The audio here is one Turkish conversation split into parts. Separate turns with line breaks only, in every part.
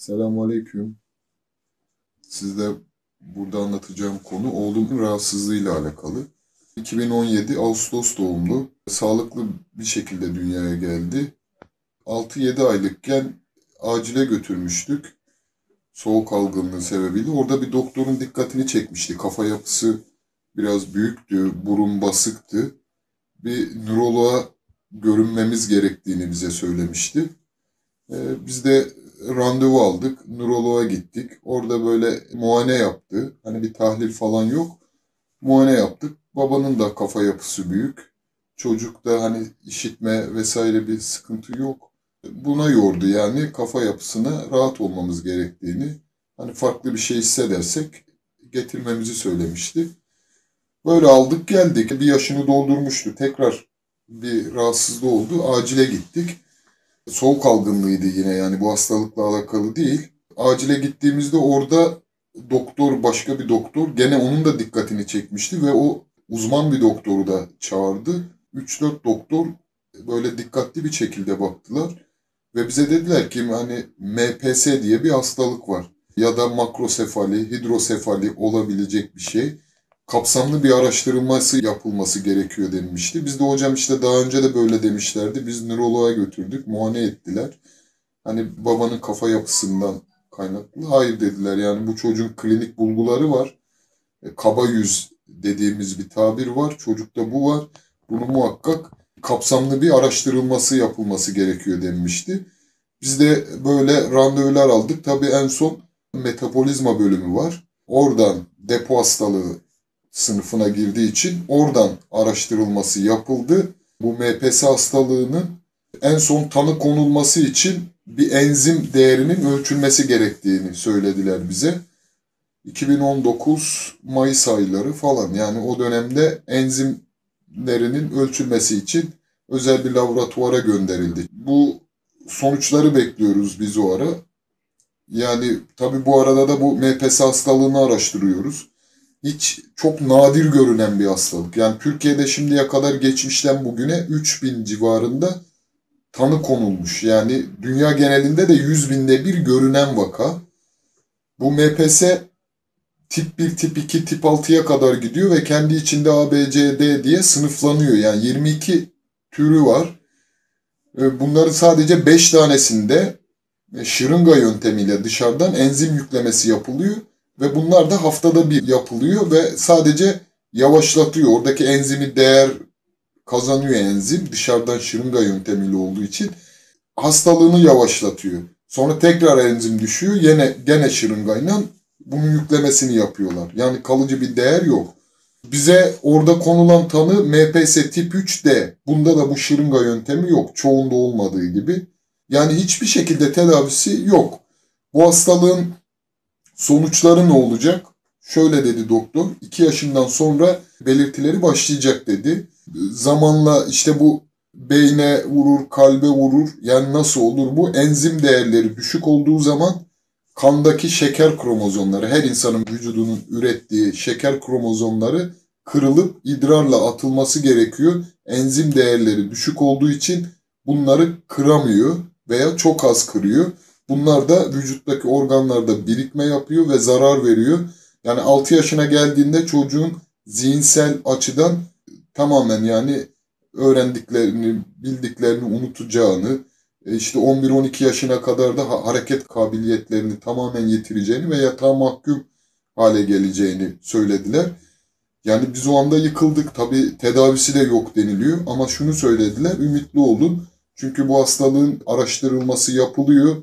Selamünaleyküm. Sizde burada anlatacağım konu oğlumun rahatsızlığıyla alakalı. 2017 Ağustos doğumlu. Sağlıklı bir şekilde dünyaya geldi. 6-7 aylıkken acile götürmüştük. Soğuk algınlığı sebebiyle. Orada bir doktorun dikkatini çekmişti. Kafa yapısı biraz büyüktü, burun basıktı. Bir nöroloğa görünmemiz gerektiğini bize söylemişti. Ee, biz de randevu aldık. Nöroloğa gittik. Orada böyle muayene yaptı. Hani bir tahlil falan yok. Muayene yaptık. Babanın da kafa yapısı büyük. Çocukta hani işitme vesaire bir sıkıntı yok. Buna yordu yani kafa yapısına rahat olmamız gerektiğini. Hani farklı bir şey hissedersek getirmemizi söylemişti. Böyle aldık geldik. Bir yaşını doldurmuştu. Tekrar bir rahatsızlığı oldu. Acile gittik soğuk algınlığıydı yine yani bu hastalıkla alakalı değil. Acile gittiğimizde orada doktor başka bir doktor gene onun da dikkatini çekmişti ve o uzman bir doktoru da çağırdı. 3-4 doktor böyle dikkatli bir şekilde baktılar ve bize dediler ki hani MPS diye bir hastalık var ya da makrosefali, hidrosefali olabilecek bir şey kapsamlı bir araştırılması yapılması gerekiyor denmişti. Biz de hocam işte daha önce de böyle demişlerdi. Biz nöroloğa götürdük, muayene ettiler. Hani babanın kafa yapısından kaynaklı. Hayır dediler yani bu çocuğun klinik bulguları var. E, kaba yüz dediğimiz bir tabir var. Çocukta bu var. Bunu muhakkak kapsamlı bir araştırılması yapılması gerekiyor denmişti. Biz de böyle randevular aldık. Tabii en son metabolizma bölümü var. Oradan depo hastalığı sınıfına girdiği için oradan araştırılması yapıldı. Bu MPS hastalığının en son tanı konulması için bir enzim değerinin ölçülmesi gerektiğini söylediler bize. 2019 Mayıs ayları falan yani o dönemde enzimlerinin ölçülmesi için özel bir laboratuvara gönderildi. Bu sonuçları bekliyoruz biz o ara. Yani tabi bu arada da bu MPS hastalığını araştırıyoruz hiç çok nadir görünen bir hastalık. Yani Türkiye'de şimdiye kadar geçmişten bugüne 3000 civarında tanı konulmuş. Yani dünya genelinde de 100 binde bir görünen vaka. Bu MPS tip 1, tip 2, tip 6'ya kadar gidiyor ve kendi içinde A, B, C, D diye sınıflanıyor. Yani 22 türü var. Bunların sadece 5 tanesinde şırınga yöntemiyle dışarıdan enzim yüklemesi yapılıyor. Ve bunlar da haftada bir yapılıyor ve sadece yavaşlatıyor. Oradaki enzimi değer kazanıyor enzim dışarıdan şırınga yöntemiyle olduğu için hastalığını yavaşlatıyor. Sonra tekrar enzim düşüyor. Yine gene şırıngayla bunun yüklemesini yapıyorlar. Yani kalıcı bir değer yok. Bize orada konulan tanı MPS tip 3D. Bunda da bu şırınga yöntemi yok. Çoğunda olmadığı gibi. Yani hiçbir şekilde tedavisi yok. Bu hastalığın Sonuçları ne olacak? Şöyle dedi doktor, 2 yaşından sonra belirtileri başlayacak dedi. Zamanla işte bu beyne vurur, kalbe vurur. Yani nasıl olur bu? Enzim değerleri düşük olduğu zaman kandaki şeker kromozomları, her insanın vücudunun ürettiği şeker kromozomları kırılıp idrarla atılması gerekiyor. Enzim değerleri düşük olduğu için bunları kıramıyor veya çok az kırıyor. Bunlar da vücuttaki organlarda birikme yapıyor ve zarar veriyor. Yani 6 yaşına geldiğinde çocuğun zihinsel açıdan tamamen yani öğrendiklerini, bildiklerini unutacağını, e, işte 11-12 yaşına kadar da hareket kabiliyetlerini tamamen yitireceğini ve yatağa mahkum hale geleceğini söylediler. Yani biz o anda yıkıldık. Tabi tedavisi de yok deniliyor ama şunu söylediler, ümitli olun. Çünkü bu hastalığın araştırılması yapılıyor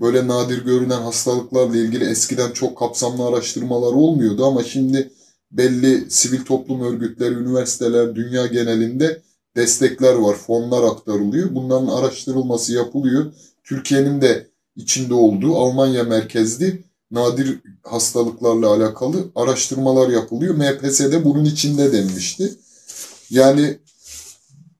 böyle nadir görünen hastalıklarla ilgili eskiden çok kapsamlı araştırmalar olmuyordu ama şimdi belli sivil toplum örgütleri, üniversiteler dünya genelinde destekler var, fonlar aktarılıyor. Bunların araştırılması yapılıyor. Türkiye'nin de içinde olduğu Almanya merkezli nadir hastalıklarla alakalı araştırmalar yapılıyor. MPS'de bunun içinde denmişti. Yani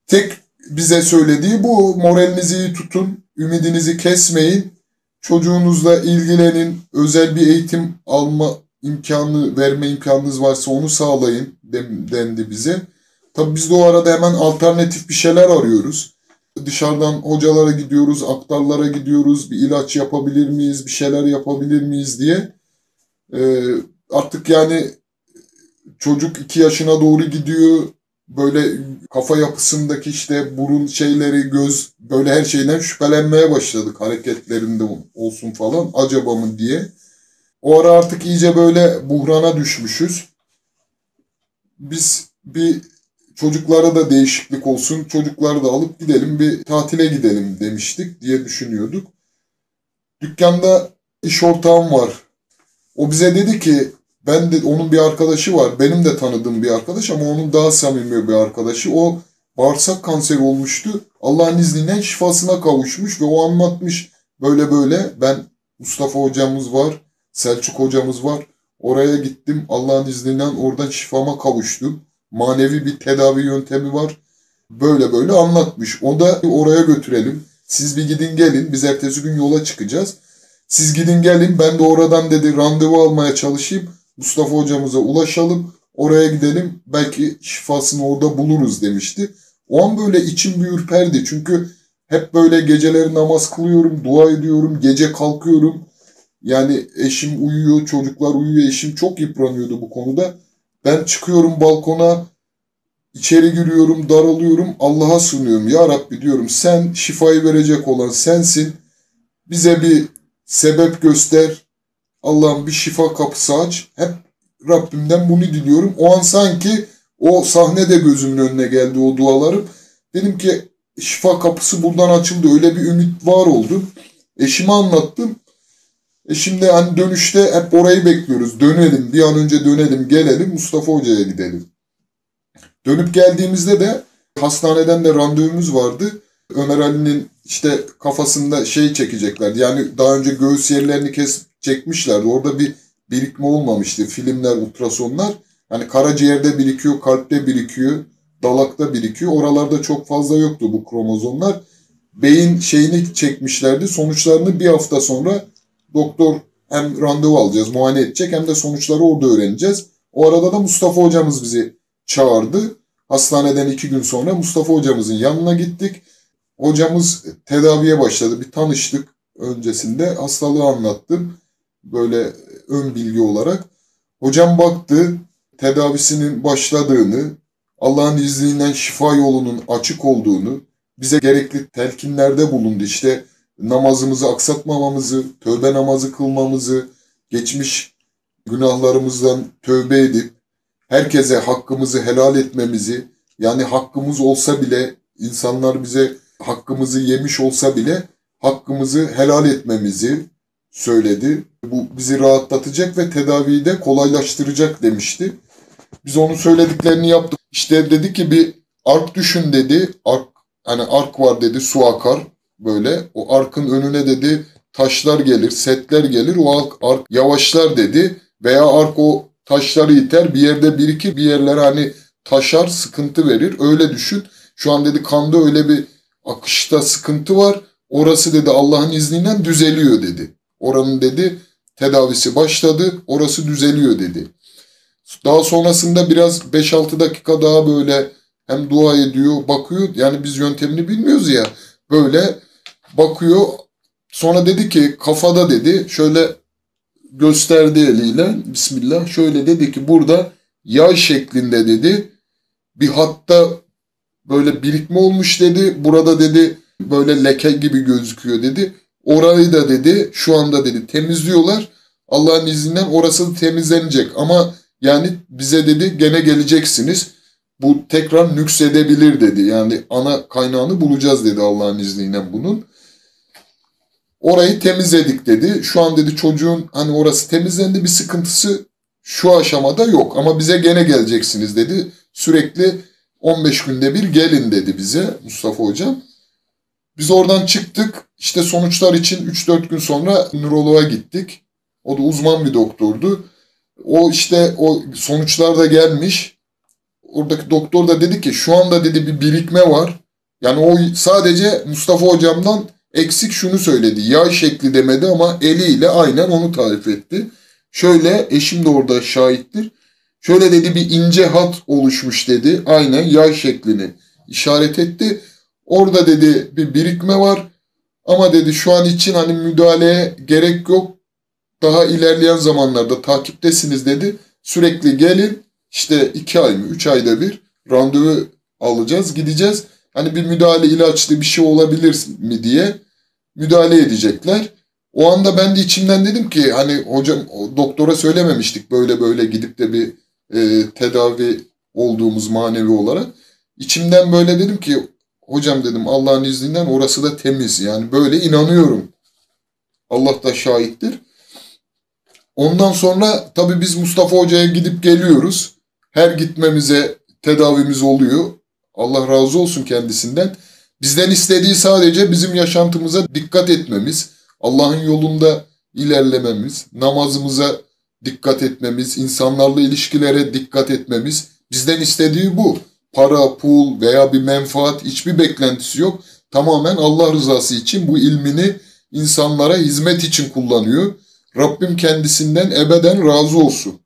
tek bize söylediği bu moralinizi iyi tutun, ümidinizi kesmeyin. Çocuğunuzla ilgilenin, özel bir eğitim alma imkanı, verme imkanınız varsa onu sağlayın dendi bize. Tabi biz de o arada hemen alternatif bir şeyler arıyoruz. dışarıdan hocalara gidiyoruz, aktarlara gidiyoruz, bir ilaç yapabilir miyiz, bir şeyler yapabilir miyiz diye. Ee, artık yani çocuk iki yaşına doğru gidiyor. Böyle kafa yapısındaki işte burun şeyleri, göz böyle her şeyden şüphelenmeye başladık hareketlerinde olsun falan acaba mı diye. O ara artık iyice böyle buhrana düşmüşüz. Biz bir çocuklara da değişiklik olsun, çocukları da alıp gidelim bir tatile gidelim demiştik diye düşünüyorduk. Dükkanda iş ortağım var. O bize dedi ki ben de onun bir arkadaşı var. Benim de tanıdığım bir arkadaş ama onun daha samimi bir arkadaşı. O bağırsak kanseri olmuştu. Allah'ın izniyle şifasına kavuşmuş ve o anlatmış böyle böyle. Ben Mustafa hocamız var, Selçuk hocamız var. Oraya gittim. Allah'ın izniyle oradan şifama kavuştum. Manevi bir tedavi yöntemi var. Böyle böyle anlatmış. O da oraya götürelim. Siz bir gidin gelin. Biz ertesi gün yola çıkacağız. Siz gidin gelin. Ben de oradan dedi randevu almaya çalışayım. Mustafa hocamıza ulaşalım. Oraya gidelim. Belki şifasını orada buluruz demişti. O an böyle içim bir ürperdi. Çünkü hep böyle geceleri namaz kılıyorum, dua ediyorum, gece kalkıyorum. Yani eşim uyuyor, çocuklar uyuyor, eşim çok yıpranıyordu bu konuda. Ben çıkıyorum balkona, içeri giriyorum, daralıyorum, Allah'a sunuyorum. Ya Rabbi diyorum sen şifayı verecek olan sensin. Bize bir sebep göster. Allah'ım bir şifa kapısı aç. Hep Rabbimden bunu diliyorum. O an sanki o sahne de gözümün önüne geldi o dualarım. Dedim ki şifa kapısı buradan açıldı. Öyle bir ümit var oldu. Eşime anlattım. Eşim de hani dönüşte hep orayı bekliyoruz. Dönelim, bir an önce dönelim, gelelim Mustafa Hoca'ya gidelim. Dönüp geldiğimizde de hastaneden de randevumuz vardı. Ömer Ali'nin işte kafasında şey çekeceklerdi. Yani daha önce göğüs yerlerini kes çekmişlerdi. Orada bir birikme olmamıştı. Filmler, ultrasonlar. Hani karaciğerde birikiyor, kalpte birikiyor, dalakta birikiyor. Oralarda çok fazla yoktu bu kromozomlar. Beyin şeyini çekmişlerdi. Sonuçlarını bir hafta sonra doktor hem randevu alacağız, muayene edecek hem de sonuçları orada öğreneceğiz. O arada da Mustafa hocamız bizi çağırdı. Hastaneden iki gün sonra Mustafa hocamızın yanına gittik. Hocamız tedaviye başladı. Bir tanıştık öncesinde. Hastalığı anlattım. Böyle ön bilgi olarak. Hocam baktı tedavisinin başladığını, Allah'ın izniyle şifa yolunun açık olduğunu, bize gerekli telkinlerde bulundu. İşte namazımızı aksatmamamızı, tövbe namazı kılmamızı, geçmiş günahlarımızdan tövbe edip herkese hakkımızı helal etmemizi, yani hakkımız olsa bile insanlar bize hakkımızı yemiş olsa bile hakkımızı helal etmemizi söyledi. Bu bizi rahatlatacak ve tedaviyi de kolaylaştıracak demişti. Biz onun söylediklerini yaptık. İşte dedi ki bir ark düşün dedi. Ark hani ark var dedi su akar böyle. O arkın önüne dedi taşlar gelir, setler gelir. O ark, ark yavaşlar dedi. Veya ark o taşları iter bir yerde birikir bir yerlere hani taşar sıkıntı verir. Öyle düşün. Şu an dedi kanda öyle bir akışta sıkıntı var. Orası dedi Allah'ın izniyle düzeliyor dedi. Oranın dedi tedavisi başladı. Orası düzeliyor dedi. Daha sonrasında biraz 5-6 dakika daha böyle hem dua ediyor, bakıyor. Yani biz yöntemini bilmiyoruz ya. Böyle bakıyor. Sonra dedi ki kafada dedi şöyle gösterdi eliyle Bismillah şöyle dedi ki burada yay şeklinde dedi bir hatta böyle birikme olmuş dedi. Burada dedi böyle leke gibi gözüküyor dedi. Orayı da dedi şu anda dedi temizliyorlar. Allah'ın izniyle orası temizlenecek ama yani bize dedi gene geleceksiniz. Bu tekrar nüksedebilir dedi. Yani ana kaynağını bulacağız dedi Allah'ın izniyle bunun. Orayı temizledik dedi. Şu an dedi çocuğun hani orası temizlendi bir sıkıntısı şu aşamada yok. Ama bize gene geleceksiniz dedi. Sürekli 15 günde bir gelin dedi bize Mustafa Hocam. Biz oradan çıktık. İşte sonuçlar için 3-4 gün sonra nöroloğa gittik. O da uzman bir doktordu. O işte o sonuçlar da gelmiş. Oradaki doktor da dedi ki şu anda dedi bir birikme var. Yani o sadece Mustafa hocamdan eksik şunu söyledi. Yay şekli demedi ama eliyle aynen onu tarif etti. Şöyle eşim de orada şahittir. Şöyle dedi bir ince hat oluşmuş dedi. Aynen yay şeklini işaret etti. Orada dedi bir birikme var. Ama dedi şu an için hani müdahaleye gerek yok. Daha ilerleyen zamanlarda takiptesiniz dedi. Sürekli gelin işte iki ay mı üç ayda bir randevu alacağız gideceğiz. Hani bir müdahale ilaçlı bir şey olabilir mi diye müdahale edecekler. O anda ben de içimden dedim ki hani hocam doktora söylememiştik böyle böyle gidip de bir e, tedavi olduğumuz manevi olarak. İçimden böyle dedim ki hocam dedim Allah'ın izninden orası da temiz yani böyle inanıyorum. Allah da şahittir. Ondan sonra tabii biz Mustafa Hoca'ya gidip geliyoruz. Her gitmemize tedavimiz oluyor. Allah razı olsun kendisinden. Bizden istediği sadece bizim yaşantımıza dikkat etmemiz, Allah'ın yolunda ilerlememiz, namazımıza dikkat etmemiz, insanlarla ilişkilere dikkat etmemiz. Bizden istediği bu. Para, pul veya bir menfaat hiçbir beklentisi yok. Tamamen Allah rızası için bu ilmini insanlara hizmet için kullanıyor. Rabbim kendisinden ebeden razı olsun.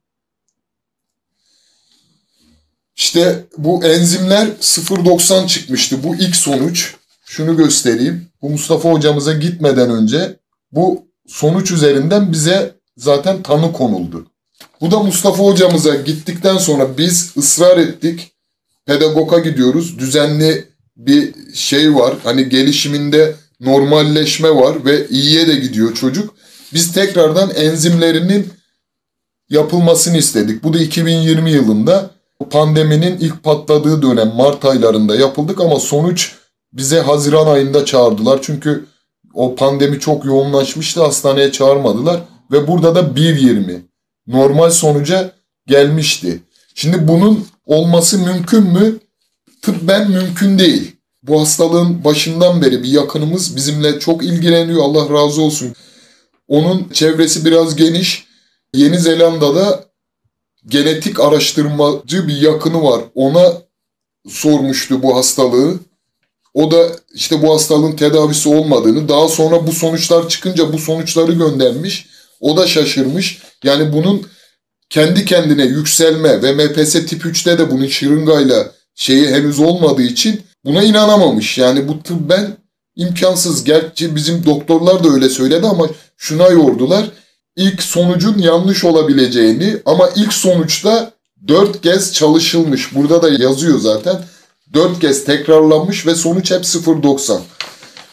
İşte bu enzimler 0.90 çıkmıştı. Bu ilk sonuç. Şunu göstereyim. Bu Mustafa hocamıza gitmeden önce bu sonuç üzerinden bize zaten tanı konuldu. Bu da Mustafa hocamıza gittikten sonra biz ısrar ettik. Pedagoga gidiyoruz. Düzenli bir şey var. Hani gelişiminde normalleşme var ve iyiye de gidiyor çocuk. Biz tekrardan enzimlerinin yapılmasını istedik. Bu da 2020 yılında pandeminin ilk patladığı dönem Mart aylarında yapıldık ama sonuç bize Haziran ayında çağırdılar. Çünkü o pandemi çok yoğunlaşmıştı hastaneye çağırmadılar ve burada da 1.20 normal sonuca gelmişti. Şimdi bunun olması mümkün mü? Tıbben mümkün değil. Bu hastalığın başından beri bir yakınımız bizimle çok ilgileniyor. Allah razı olsun. Onun çevresi biraz geniş. Yeni Zelanda'da genetik araştırmacı bir yakını var. Ona sormuştu bu hastalığı. O da işte bu hastalığın tedavisi olmadığını, daha sonra bu sonuçlar çıkınca bu sonuçları göndermiş. O da şaşırmış. Yani bunun kendi kendine yükselme ve MPS tip 3'te de bunun şırıngayla şeyi henüz olmadığı için buna inanamamış. Yani bu tıbben imkansız. Gerçi bizim doktorlar da öyle söyledi ama şuna yordular. İlk sonucun yanlış olabileceğini ama ilk sonuçta dört kez çalışılmış. Burada da yazıyor zaten. Dört kez tekrarlanmış ve sonuç hep 0.90.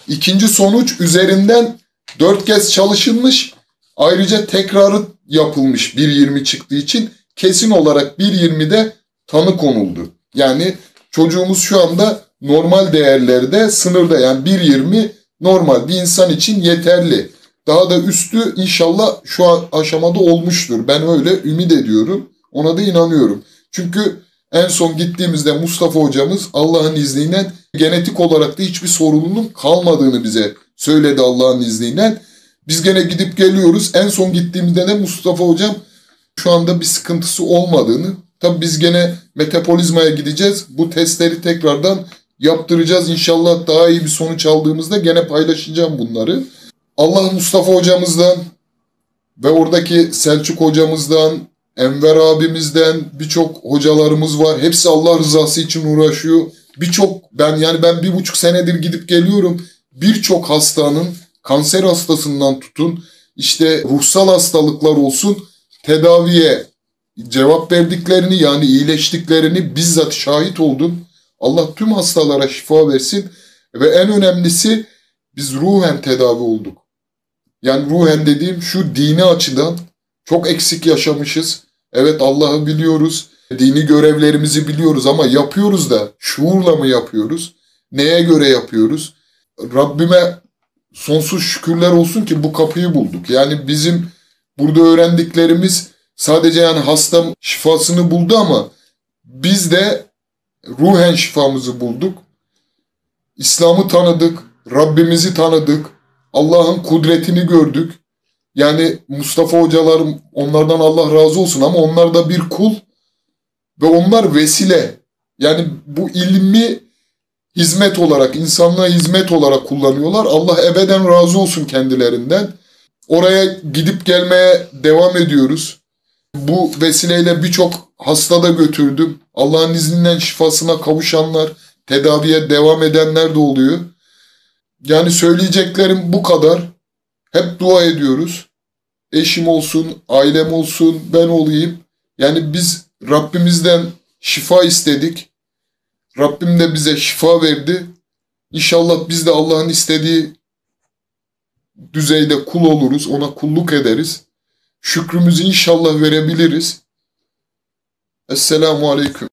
İkinci sonuç üzerinden dört kez çalışılmış. Ayrıca tekrarı yapılmış 1.20 çıktığı için kesin olarak 1.20'de tanı konuldu. Yani çocuğumuz şu anda normal değerlerde sınırda yani 1.20 normal bir insan için yeterli. Daha da üstü inşallah şu aşamada olmuştur. Ben öyle ümit ediyorum. Ona da inanıyorum. Çünkü en son gittiğimizde Mustafa hocamız Allah'ın izniyle genetik olarak da hiçbir sorununun kalmadığını bize söyledi Allah'ın izniyle. Biz gene gidip geliyoruz. En son gittiğimizde de Mustafa hocam şu anda bir sıkıntısı olmadığını. Tabi biz gene metabolizmaya gideceğiz. Bu testleri tekrardan yaptıracağız. İnşallah daha iyi bir sonuç aldığımızda gene paylaşacağım bunları. Allah Mustafa hocamızdan ve oradaki Selçuk hocamızdan, Enver abimizden birçok hocalarımız var. Hepsi Allah rızası için uğraşıyor. Birçok ben yani ben bir buçuk senedir gidip geliyorum. Birçok hastanın kanser hastasından tutun işte ruhsal hastalıklar olsun tedaviye cevap verdiklerini yani iyileştiklerini bizzat şahit oldum. Allah tüm hastalara şifa versin ve en önemlisi biz ruhen tedavi olduk. Yani ruhen dediğim şu dini açıdan çok eksik yaşamışız. Evet Allah'ı biliyoruz. Dini görevlerimizi biliyoruz ama yapıyoruz da şuurla mı yapıyoruz? Neye göre yapıyoruz? Rabbime sonsuz şükürler olsun ki bu kapıyı bulduk. Yani bizim burada öğrendiklerimiz sadece yani hastam şifasını buldu ama biz de ruhen şifamızı bulduk. İslam'ı tanıdık, Rabbimizi tanıdık, Allah'ın kudretini gördük. Yani Mustafa hocalarım onlardan Allah razı olsun ama onlar da bir kul ve onlar vesile. Yani bu ilmi hizmet olarak, insanlığa hizmet olarak kullanıyorlar. Allah ebeden razı olsun kendilerinden. Oraya gidip gelmeye devam ediyoruz. Bu vesileyle birçok hasta da götürdüm. Allah'ın izniyle şifasına kavuşanlar, tedaviye devam edenler de oluyor. Yani söyleyeceklerim bu kadar. Hep dua ediyoruz. Eşim olsun, ailem olsun, ben olayım. Yani biz Rabbimizden şifa istedik. Rabbim de bize şifa verdi. İnşallah biz de Allah'ın istediği düzeyde kul oluruz, ona kulluk ederiz. Şükrümüzü inşallah verebiliriz. Esselamu Aleyküm.